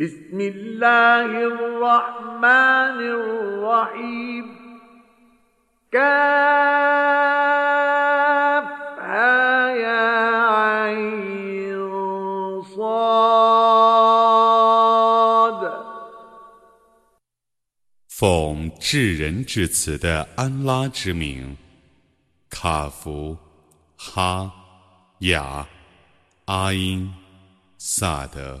بسم الله الرحمن الرحيم كافها يا عين صاد 奉至仁至慈的安拉之名，卡夫、哈、雅、阿因、萨德。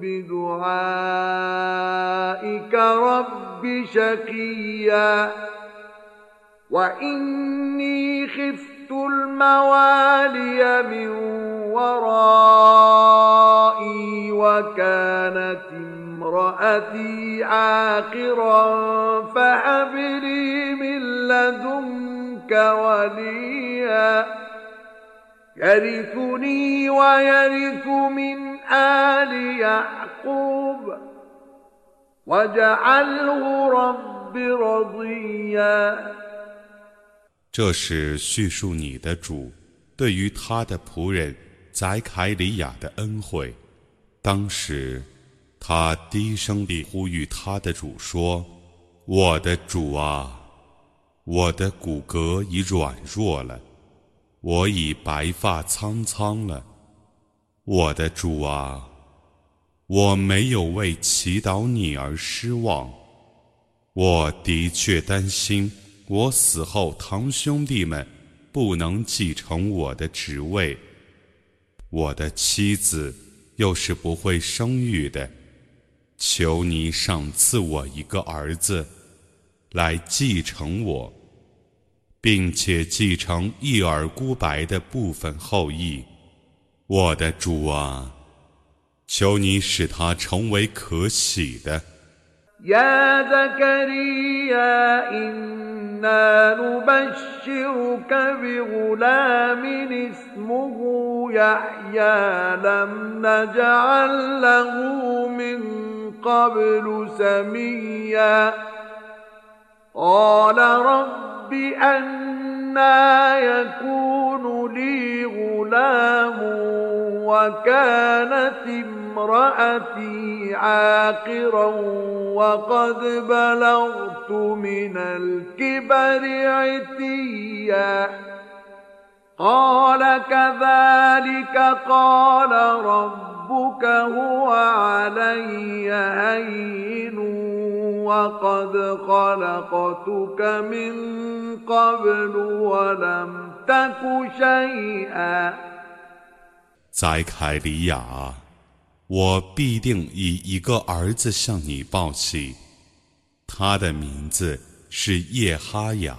بدعائك رب شقيا وإني خفت الموالي من ورائي وكانت امرأتي عاقرا فهب لي من لدنك وليا يرثني ويرث من آل يعقوب واجعله رب رضيا 这是叙述你的主对于他的仆人宰凯里亚的恩惠。当时，他低声地呼吁他的主说：“我的主啊，我的骨骼已软弱了， 我已白发苍苍了。我的主啊，我没有为祈祷你而失望。我的确担心。”我死后，堂兄弟们不能继承我的职位，我的妻子又是不会生育的。求你赏赐我一个儿子，来继承我，并且继承一尔孤白的部分后裔。我的主啊，求你使他成为可喜的。 يا زكريا إنا نبشرك بغلام اسمه يحيى لم نجعل له من قبل سميا قال رب أنا يكون لي غلام وكانت امرأتي عاقرا وقد بلغت من الكبر عتيا قال كذلك قال ربك هو علي هين وقد خلقتك من قبل ولم تك شيئا 宰凯里亚，我必定以一个儿子向你报喜，他的名字是叶哈雅。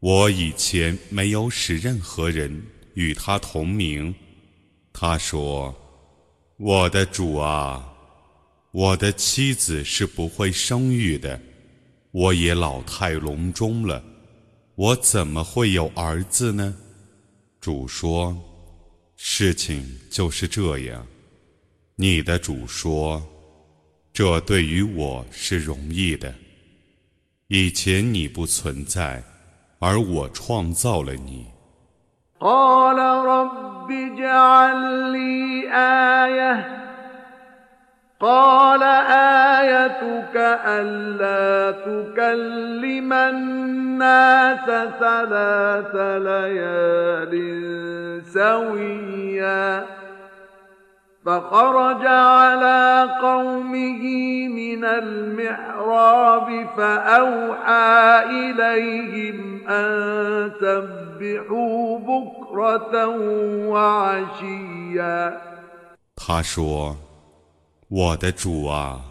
我以前没有使任何人与他同名。他说：“我的主啊，我的妻子是不会生育的，我也老态龙钟了，我怎么会有儿子呢？”主说。事情就是这样，你的主说，这对于我是容易的。以前你不存在，而我创造了你。 قال رب اجعل لي آية قال آيتك ألا تكلم الناس ثلاث ليال سويا فخرج على قومه من المحراب فأوحى إليهم أن سبحوا بكرة وعشيا 他说：“我的主啊，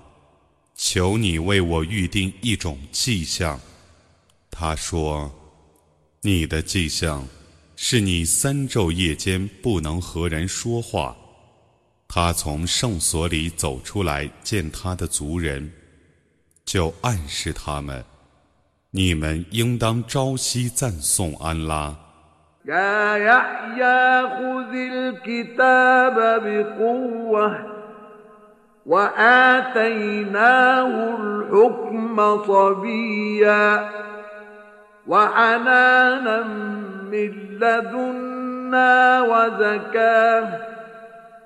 求你为我预定一种迹象。”他说：“你的迹象是你三昼夜间不能和人说话。” 他从圣所里走出来见他的族人， 就暗示他们：你们应当朝夕赞颂安拉。يا يحيى خذ الكتاب بقوة وآتيناه الحكم صبيا وحنانا من لدنا وزكاه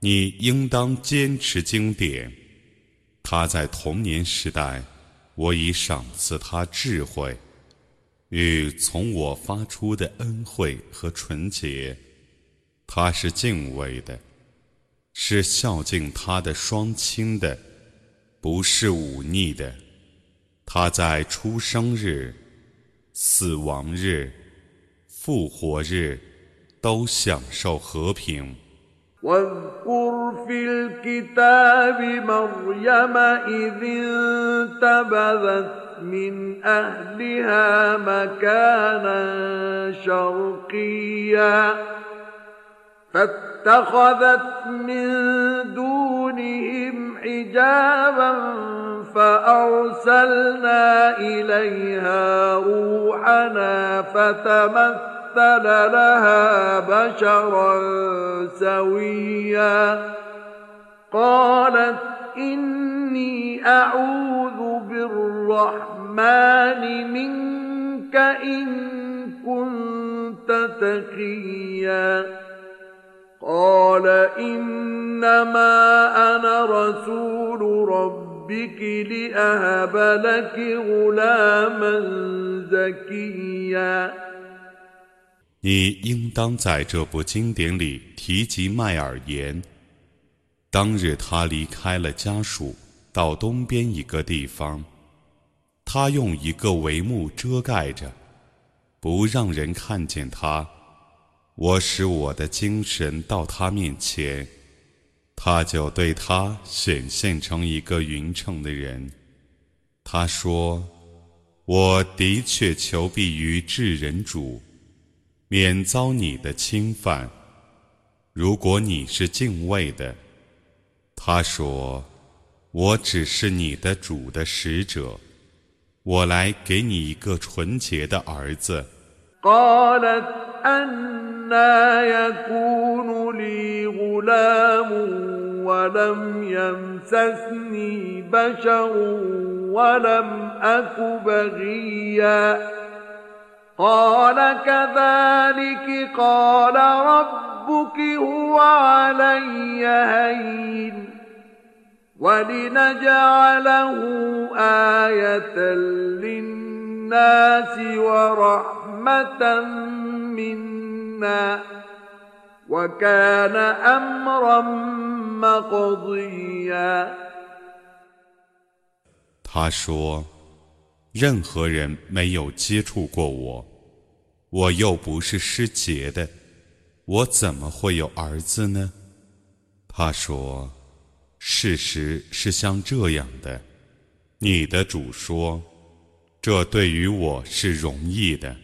你应当坚持经典。他在童年时代，我已赏赐他智慧，与从我发出的恩惠和纯洁。他是敬畏的，是孝敬他的双亲的，不是忤逆的。他在出生日、死亡日、复活日。都享受和平。واذكر في الكتاب مريم إذ انتبذت من أهلها مكانا شرقيا فاتخذت من دونهم حجابا فأرسلنا إليها روحنا فتمثل مثل لها بشرا سويا. قالت إني أعوذ بالرحمن منك إن كنت تقيا. قال إنما أنا رسول ربك لأهب لك غلاما زكيا. 你应当在这部经典里提及麦尔言。当日他离开了家属，到东边一个地方，他用一个帷幕遮盖着，不让人看见他。我使我的精神到他面前，他就对他显现成一个匀称的人。他说：“我的确求必于至人主。”免遭你的侵犯。如果你是敬畏的，他说：“我只是你的主的使者，我来给你一个纯洁的儿子。” قال كذلك قال ربك هو علي هين ولنجعله آية للناس ورحمة منا وكان أمرا مقضيا 他说。任何人没有接触过我， 我又不是失节的，我怎么会有儿子呢？他说：“事实是像这样的。你的主说，这对于我是容易的。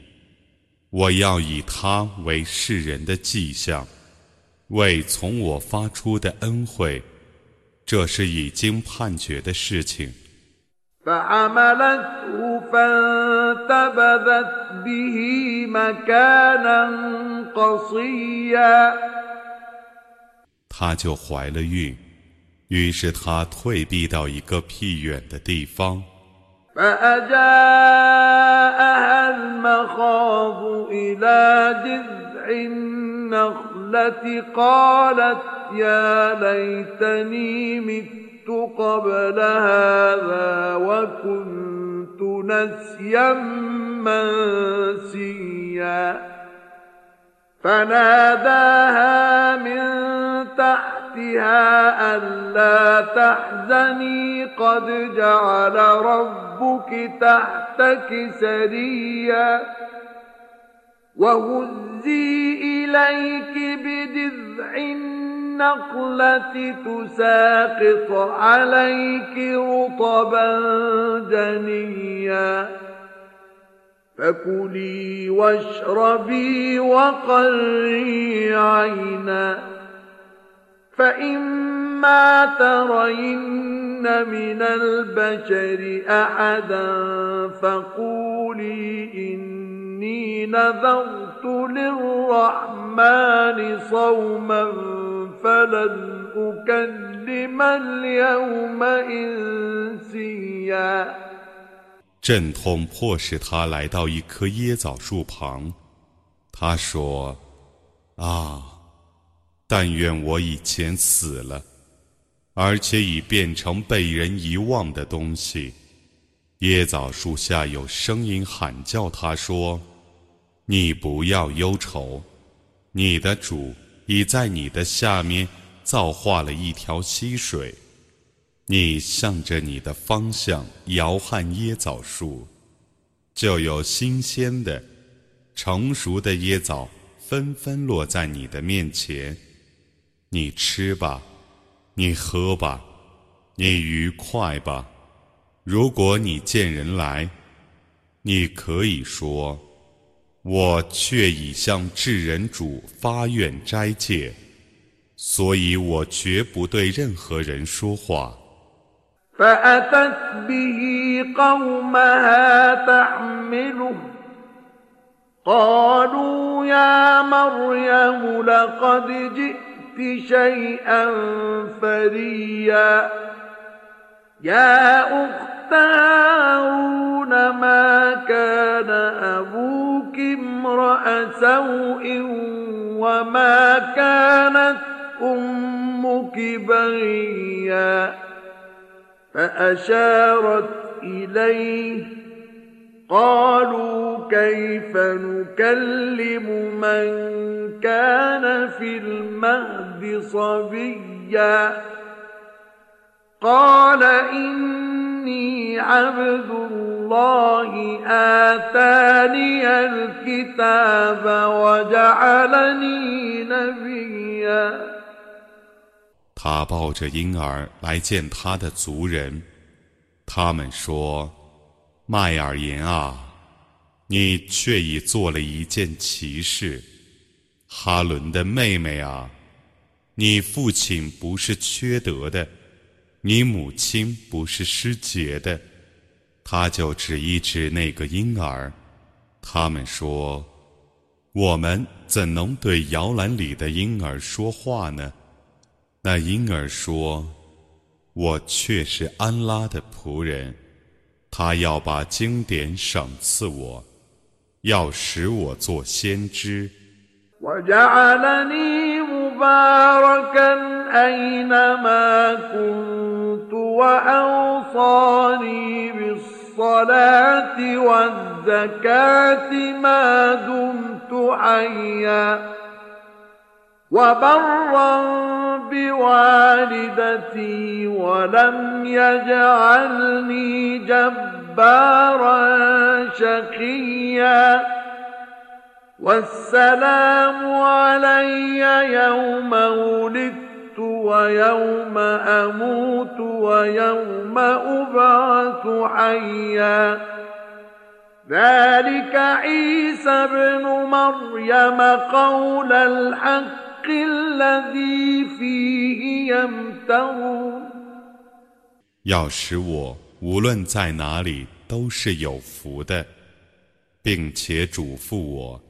我要以他为世人的迹象，为从我发出的恩惠。这是已经判决的事情。” فحملته فانتبذت به مكانا قصيا 她就怀了孕，于是她退避到一个僻远的地方。فأجاءها المخاض إلى جذع النخلة قالت يا ليتني مت قبل هذا وكنت نسيا منسيا. فناداها من تحت أختها ألا تحزني قد جعل ربك تحتك سريا. وهزي إليك بجذع النخلة تساقط عليك رطبا جنيا. فكلي واشربي وقري عينا. فإما ترين من البشر أحدا فقولي إني نذرت للرحمن صوما فلن أكلم اليوم إنسيا 阵痛迫使他来到一棵椰枣树旁。他说：“啊，但愿我以前死了，而且已变成被人遗忘的东西。”椰枣树下有声音喊叫他说：“你不要忧愁，你的主 已在你的下面造化了一条溪水。”你向着你的方向摇撼椰枣树，就有新鲜的、成熟的椰枣纷纷落在你的面前。你吃吧，你喝吧，你愉快吧。如果你见人来，你可以说：“我却已向至人主发愿斋戒，所以我绝不对任何人说话。” سوء وما كانت أمك بغيا فأشارت إليه قالوا كيف نكلم من كان في المهد صبيا قال إني عبد الله آتاني الكتاب وجعلني نبيا 他抱着婴儿来见他的族人，他们说：“麦尔言啊，你却已做了一件奇事。哈伦的妹妹啊，你父亲不是缺德的，你母亲不是失节的。” 他就指一指那个婴儿，他们说：“我们怎能对摇篮里的婴儿说话呢？”那婴儿说：“我却是安拉的仆人，他要把经典赏赐我，要使我做先知。” وأوصاني بالصلاة والزكاة ما دمت حيا. وبرا بوالدتي ولم يجعلني جبارا شقيا. والسلام علي يوم ولدت ويوم اموت ويوم ابعث حيا ذلك عيسى ابن مريم قول الحق 要使我无论在哪里都是有福的，并且嘱咐我，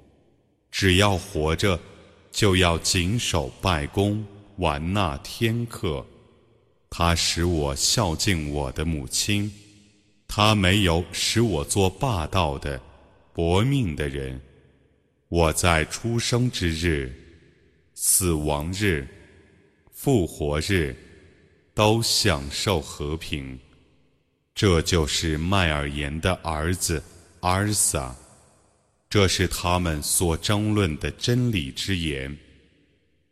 只要活着，就要谨守拜功， 玩那天课。他使我孝敬我的母亲，他没有使我做霸道的、薄命的人。我在出生之日。死亡日、复活日，都享受和平。这就是麦尔言的儿子阿尔萨，这是他们所争论的真理之言。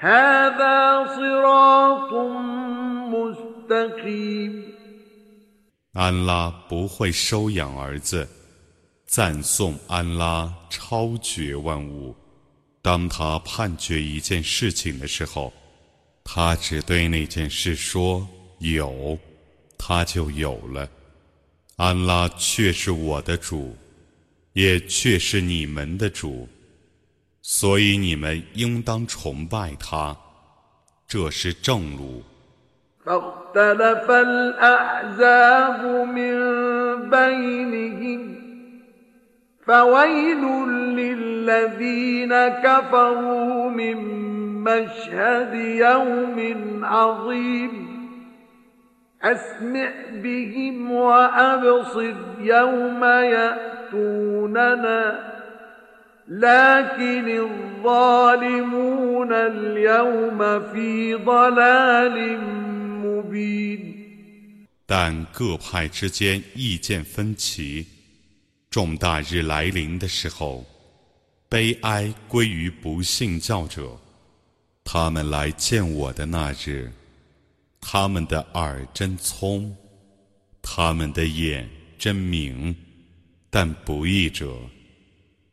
هذا صراط مستقيم 安拉不会收养儿子，赞颂安拉超绝万物。当他判决一件事情的时候，他只对那件事说有，他就有了。安拉却是我的主，也却是你们的主， 所以你们应当崇拜他，这是正路。فاختلف الأحزاب من بينهم فويل للذين كفروا من مشهد يوم عظيم أسمع بهم وأبصر يوم يأتوننا لكن الظالمون اليوم في ضلال 但各派之间意见分歧，重大日来临的时候，悲哀归于不信教者。他们来见我的那日，他们的耳真聪，他们的眼真明，但不义者，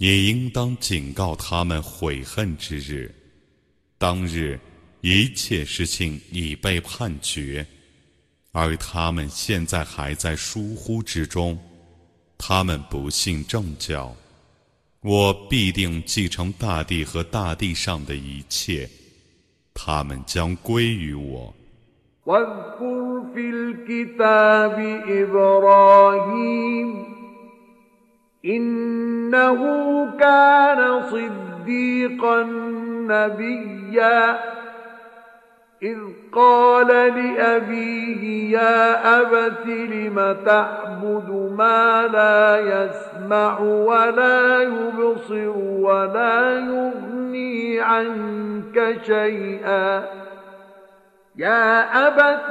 也应当警告他们悔恨之日，当日一切事情已被判决，而他们现在还在疏忽之中。他们不信正教，我必定继承大地和大地上的一切，他们将归于我。إنه كان صديقا نبيا. إذ قال لأبيه يا أبت لم تعبد ما لا يسمع ولا يبصر ولا يغني عنك شيئا؟ يا أبت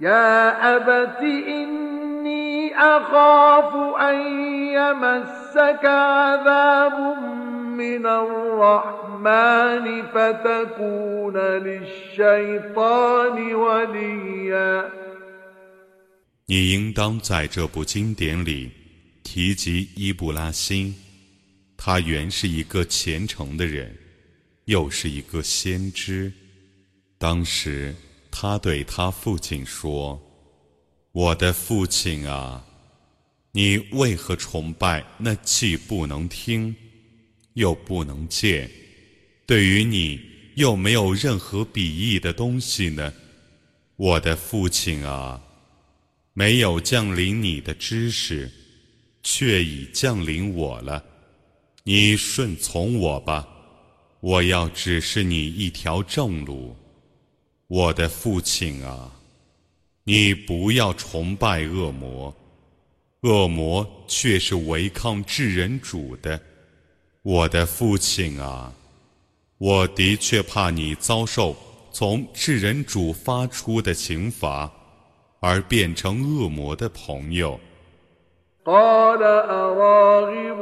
يا أبت إني أخاف أن يمسك عذاب من الرحمن فتكون للشيطان وليا 你应当在这部经典里提及伊布拉辛，他原是一个虔诚的人，又是一个先知。当时 他对他父亲说：“我的父亲啊，你为何崇拜那既不能听，又不能见，对于你又没有任何鄙夷的东西呢？我的父亲啊，没有降临你的知识。”却已降临我了，你顺从我吧，我要指示你一条正路。我的父亲啊，你不要崇拜恶魔，恶魔却是违抗至人主的。我的父亲啊， 我的确怕你遭受从至人主发出的刑罚，而变成恶魔的朋友。قال أراغب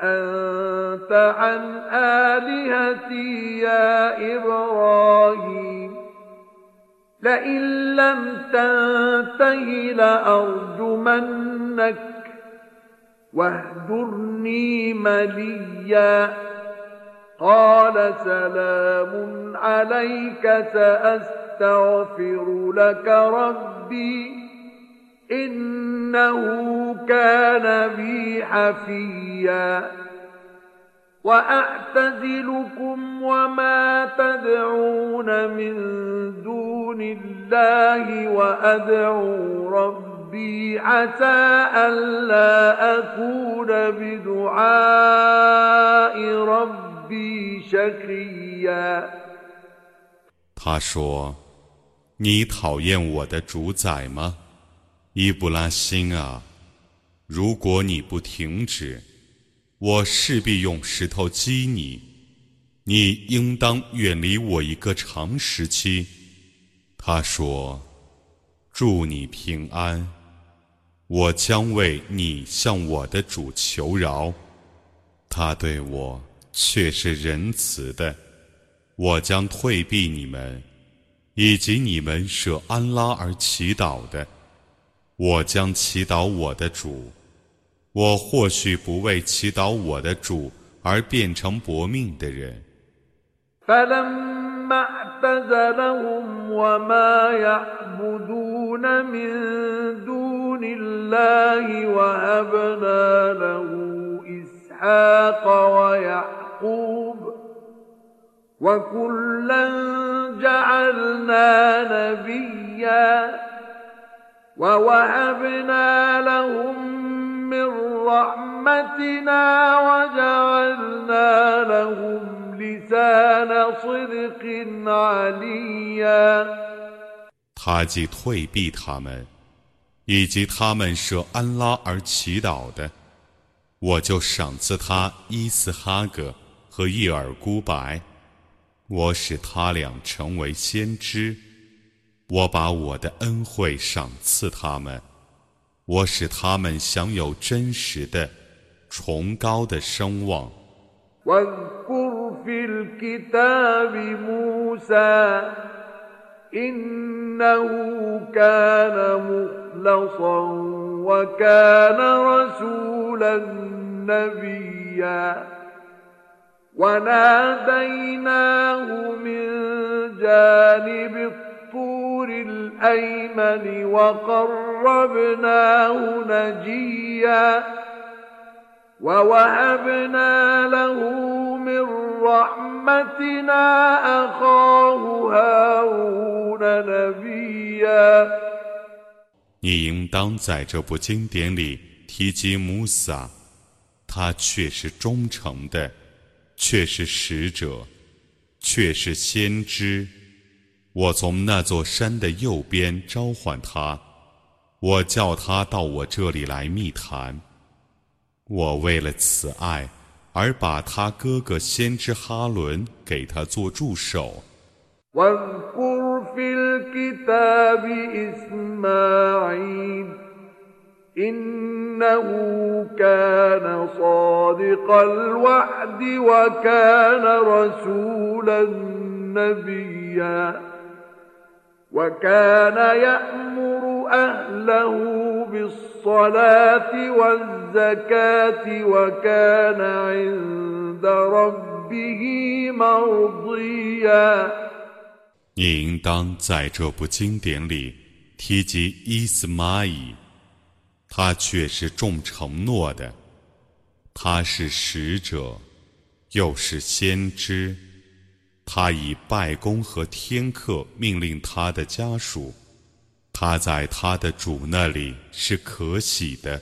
أنت عن آلهتي يا إبراهيم لئن لم تنته لأرجمنك واهجرني مليا قال سلام عليك سأستغفر لك ربي إنه كان بي حفيا وأعتزلكم وما تدعون من دون الله وأدعو ربي عسى ألا أكون بدعاء ربي شقيا 他说：“你讨厌我的主宰吗？”伊布拉辛啊，如果你不停止， 我势必用石头击你。你应当远离我一个长时期。他说：“祝你平安。”我将为你向我的主求饶。他对我却是仁慈的。我将退避你们，以及你们舍安拉而祈祷的。我将祈祷我的主，我或许不为祈祷我的主而变成薄命的人。ووهبنا لهم من رحمتنا وجعلنا لهم لسان صدق عليا 他既退避他们，以及他们舍安拉而祈祷的，我就赏赐他伊斯哈格和叶尔孤白，我使他俩成为先知。我把我的恩惠赏赐他们， 我使他们享有真实的、崇高的声望。الطور الأيمن وقربناه نجيا ووهبنا له من رحمتنا أخاه هارون نبيا 你应当在这部经典里提及穆萨，他却是忠诚的，却是使者，却是先知。 我从那座山的右边召唤他，我叫他到我这里来密谈。我为了慈爱而把他哥哥先知哈伦给他做助手。وكان يأمر أهله بالصلاة والزكاة وكان عند ربه مرضيا 你应当在这部经典里提及伊斯玛仪，他却是重承诺的，他是使者，又是先知。 他以拜功和天克命令他的家属他在他的主那里是可喜的。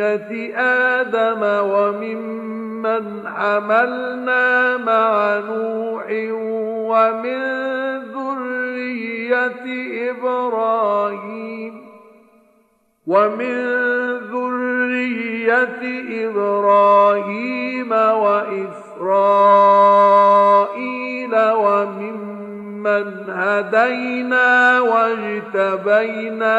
آدم وممن حملنا مع نوح ومن ذرية إبراهيم ومن ذرية إبراهيم وإسرائيل ومن من هدينا واجتبينا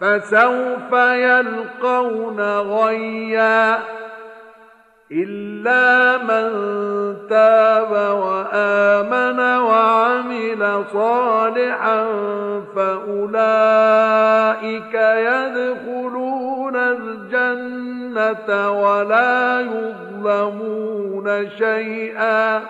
فسوف يلقون غيا إلا من تاب وآمن وعمل صالحا فأولئك يدخلون الجنة ولا يظلمون شيئا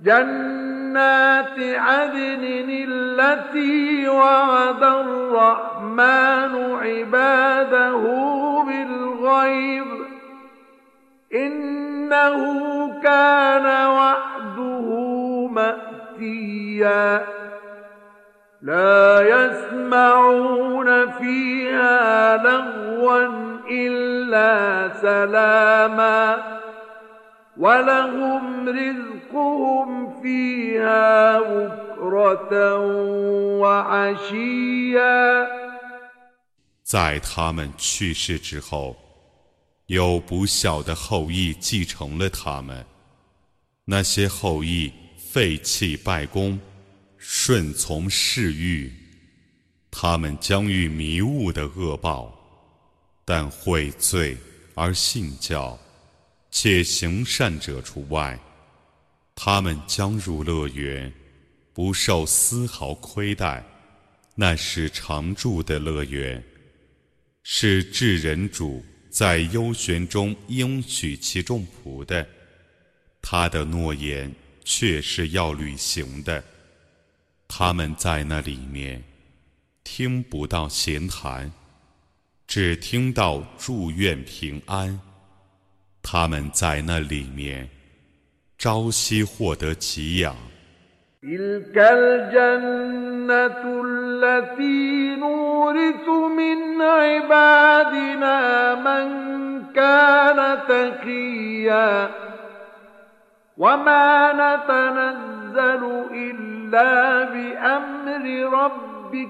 جنات عدن التي وعد الرحمن عباده بالغيب. إنه كان وعده مأتيا. لا يسمعون فيها لغوا إلا سلاما. 在他们去世之后，有不孝的后裔继承了他们。那些后裔废弃拜功，顺从嗜欲，他们将遇迷雾的恶报，但悔罪而信教。且行善者除外，他们将入乐园，不受丝毫亏待。那是常住的乐园，是至人主在幽玄中应许其众仆的。他的诺言却是要履行的。他们在那里面听不到闲谈，只听到祝愿平安。他们在那里面朝夕获得给养。تلك الجنة التي نورث من عبادنا من كان تقيا وما نتنزل إلا بأمر ربك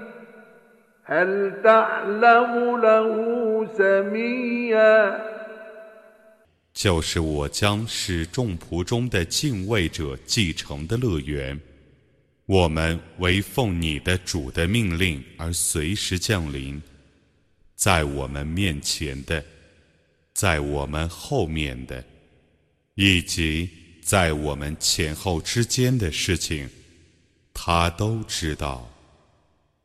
就是我将使众仆中的敬畏者继承的乐园。我们为奉你的主的命令而随时降临，在我们面前的，在我们后面的，以及在我们前后之间的事情，他都知道。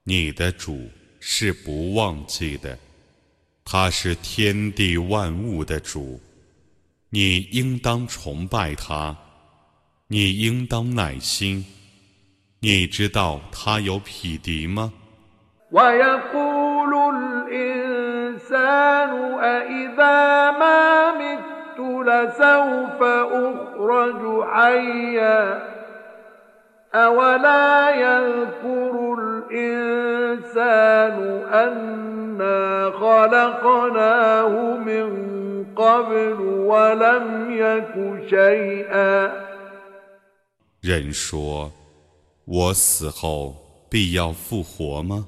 你的主是不忘记的，他是天地万物的主，你应当崇拜他，你应当耐心。你知道他有匹敌吗？أولا يذكر الإنسان أنا خلقناه من قبل ولم يك شيئا 人说：“我死后必要复活吗？”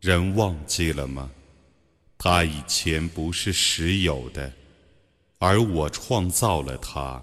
人忘记了吗？他以前不是实有的，而我创造了他。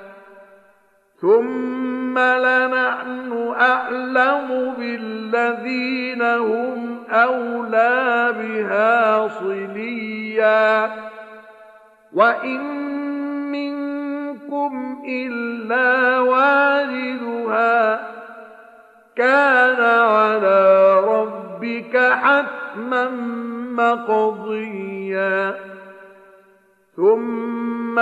ثم لنحن أعلم بالذين هم أولى بها صليا وإن منكم إلا واردها كان على ربك حتما مقضيا ثم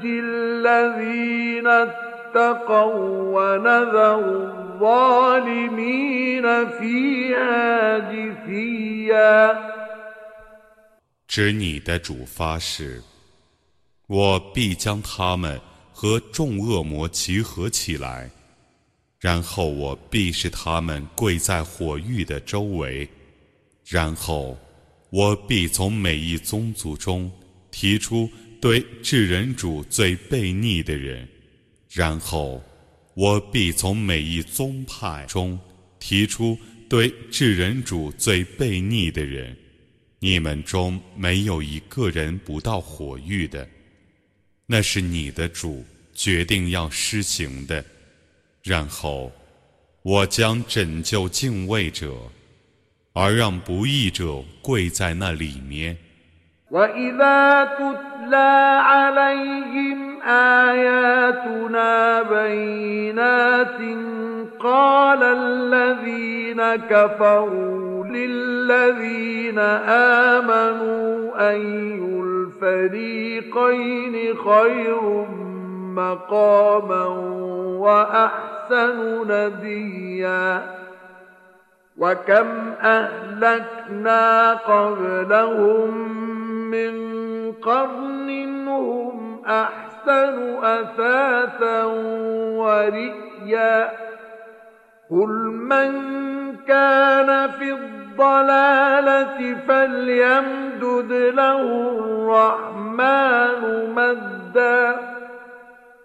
ننجي الذين اتقوا ونذر الظالمين فيها جثيا 指你的主发誓，我必将他们和众恶魔集合起来，然后我必使他们跪在火域的周围。然后，我必从每一宗族中提出 对智人主最悖逆的人；然后，我必从每一宗派中提出对智人主最悖逆的人。你们中没有一个人不到火域的，那是你的主决定要施行的。然后，我将拯救敬畏者。而让不义者跪在那里面。تتلى عليهم آياتنا بينات قال الذين كفروا للذين آمنوا أي الفريقين خير مقاما وأحسن نديا وكم أهلكنا قبلهم من قرن هم أحسن أثاثا ورئيا. قل من كان في الضلالة فليمدد له الرحمن مدا.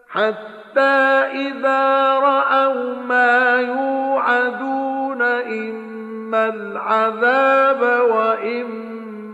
حتى إذا رأوا ما يوعدون إن العذاب وإما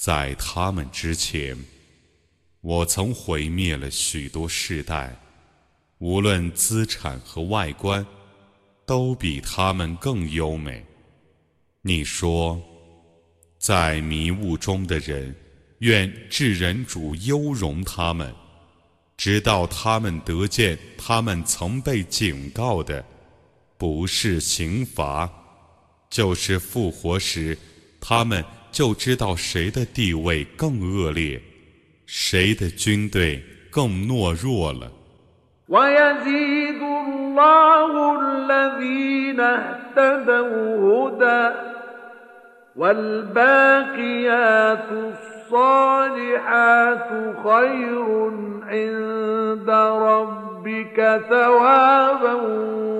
在他们之前，我曾毁灭了许多世代，无论资产和外观，都比他们更优美。你说，在迷雾中的人，愿智人主优容他们，直到他们得见他们曾被警告的，不是刑罚。就是复活时，他们就知道谁的地位更恶劣，谁的军队 更懦弱了。ويزيد الله الذين اهتدوا هدى والباقيات الصالحات خير عند ربك ثوابا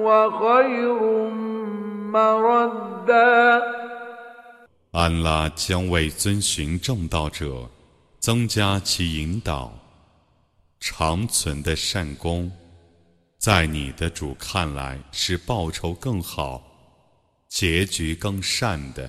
وخير مردا 安拉将为遵循正道者增加其引导，长存的善功，在你的主看来是报酬更好、结局更善的。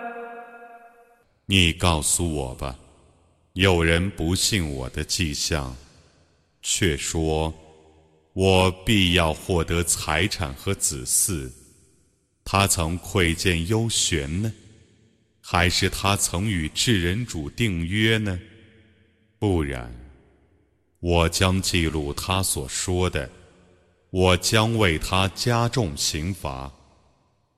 你告诉我吧，有人不信我的迹象，却说我必要获得财产和子嗣。他曾窥见幽玄呢，还是他曾与智人主订约呢？不然，我将记录他所说的，我将为他加重刑罚。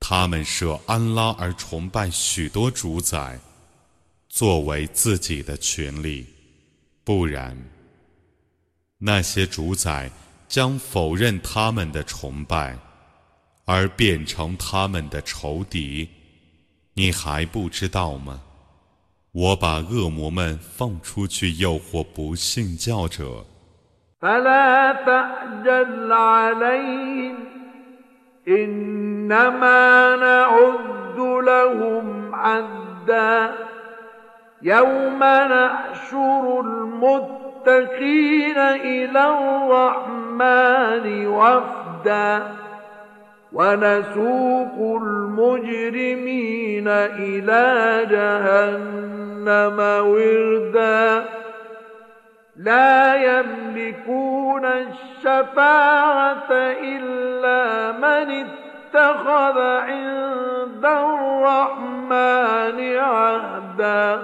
他们舍安拉而崇拜许多主宰，作为自己的权利，不然，那些主宰。将否认他们的崇拜，而变成他们的仇敌，你还不知道吗？我把恶魔们放出去诱惑不信教者。المتقين إلى الرحمن وفدا ونسوق المجرمين إلى جهنم وردا لا يملكون الشفاعة إلا من اتخذ عند الرحمن عهدا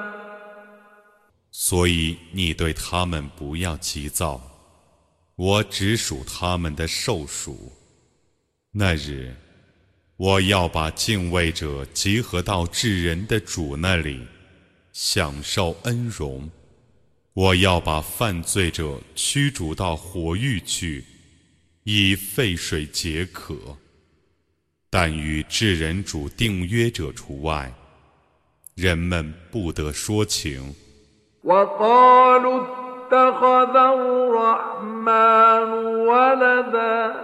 所以你对他们不要急躁， 我只属他们的受属。那日，我要把敬畏者集合到至人的主那里，享受恩荣；我要把犯罪者驱逐到火狱去，以沸水解渴。但与至人主订约者除外，人们不得说情。اتخذ الرحمن ولدا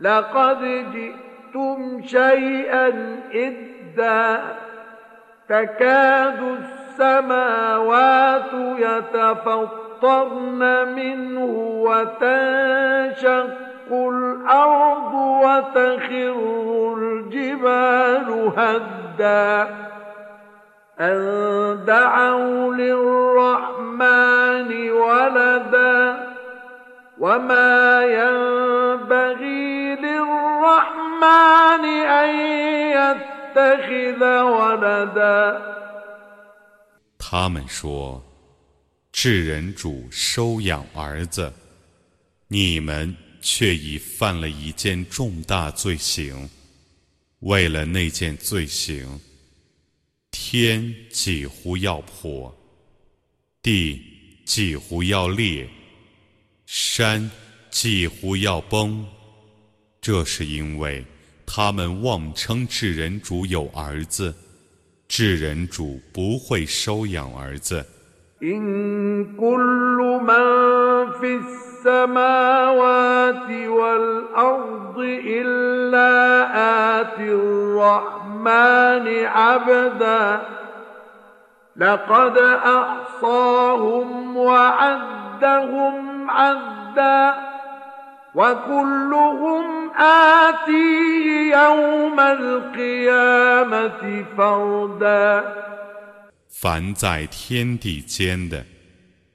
لقد جئتم شيئا إدا تكاد السماوات يتفطرن منه وتنشق الأرض وتخر الجبال هدّا أن دعوا للرحمن ولدا وما ينبغي للرحمن أن يتخذ ولدا 他们说：“ 智人主收养儿子，你们却已犯了一件重大罪行。为了那件罪行， 天几乎要破，地几乎要裂，山几乎要崩。这是因为他们妄称智人主有儿子，智人主不会收养儿子。凡在天地间的，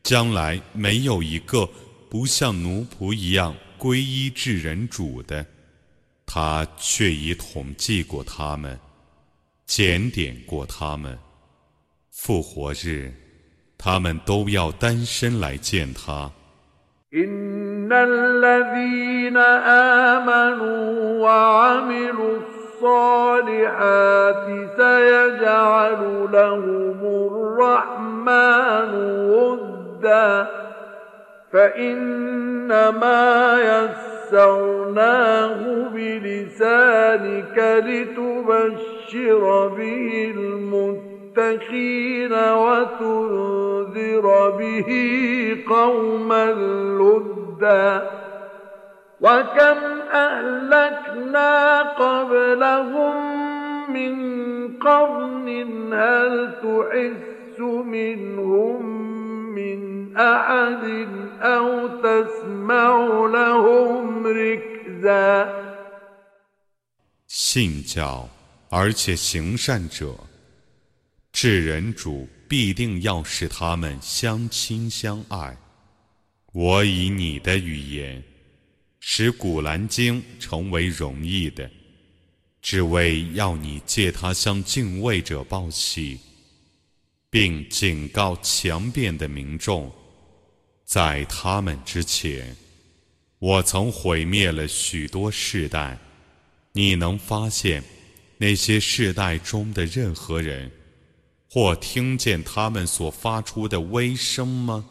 将来没有一个不像奴仆一样皈依至人主的，他却已统计过他们，检点过他们。复活日，他们都要单身来见他。إن الذين آمنوا وعملوا الصالحات سيجعل لهم الرحمن ودا فإنما يسرناه بلسانك لتبشر به المتقين وتنذر به قوما لدا. وكم أهلكنا قبلهم من قرن هل تحس منهم من أحد أو تسمع لهم ركزا 信教，而且行善者。智人主必定要使他们相亲相爱。我以你的语言，使古兰经成为容易的，只为要你借他向敬畏者报喜，并警告强辩的民众。 在他们之前，我曾毁灭了许多世代。你能发现那些世代中的任何人？或听见他们所发出的微声吗？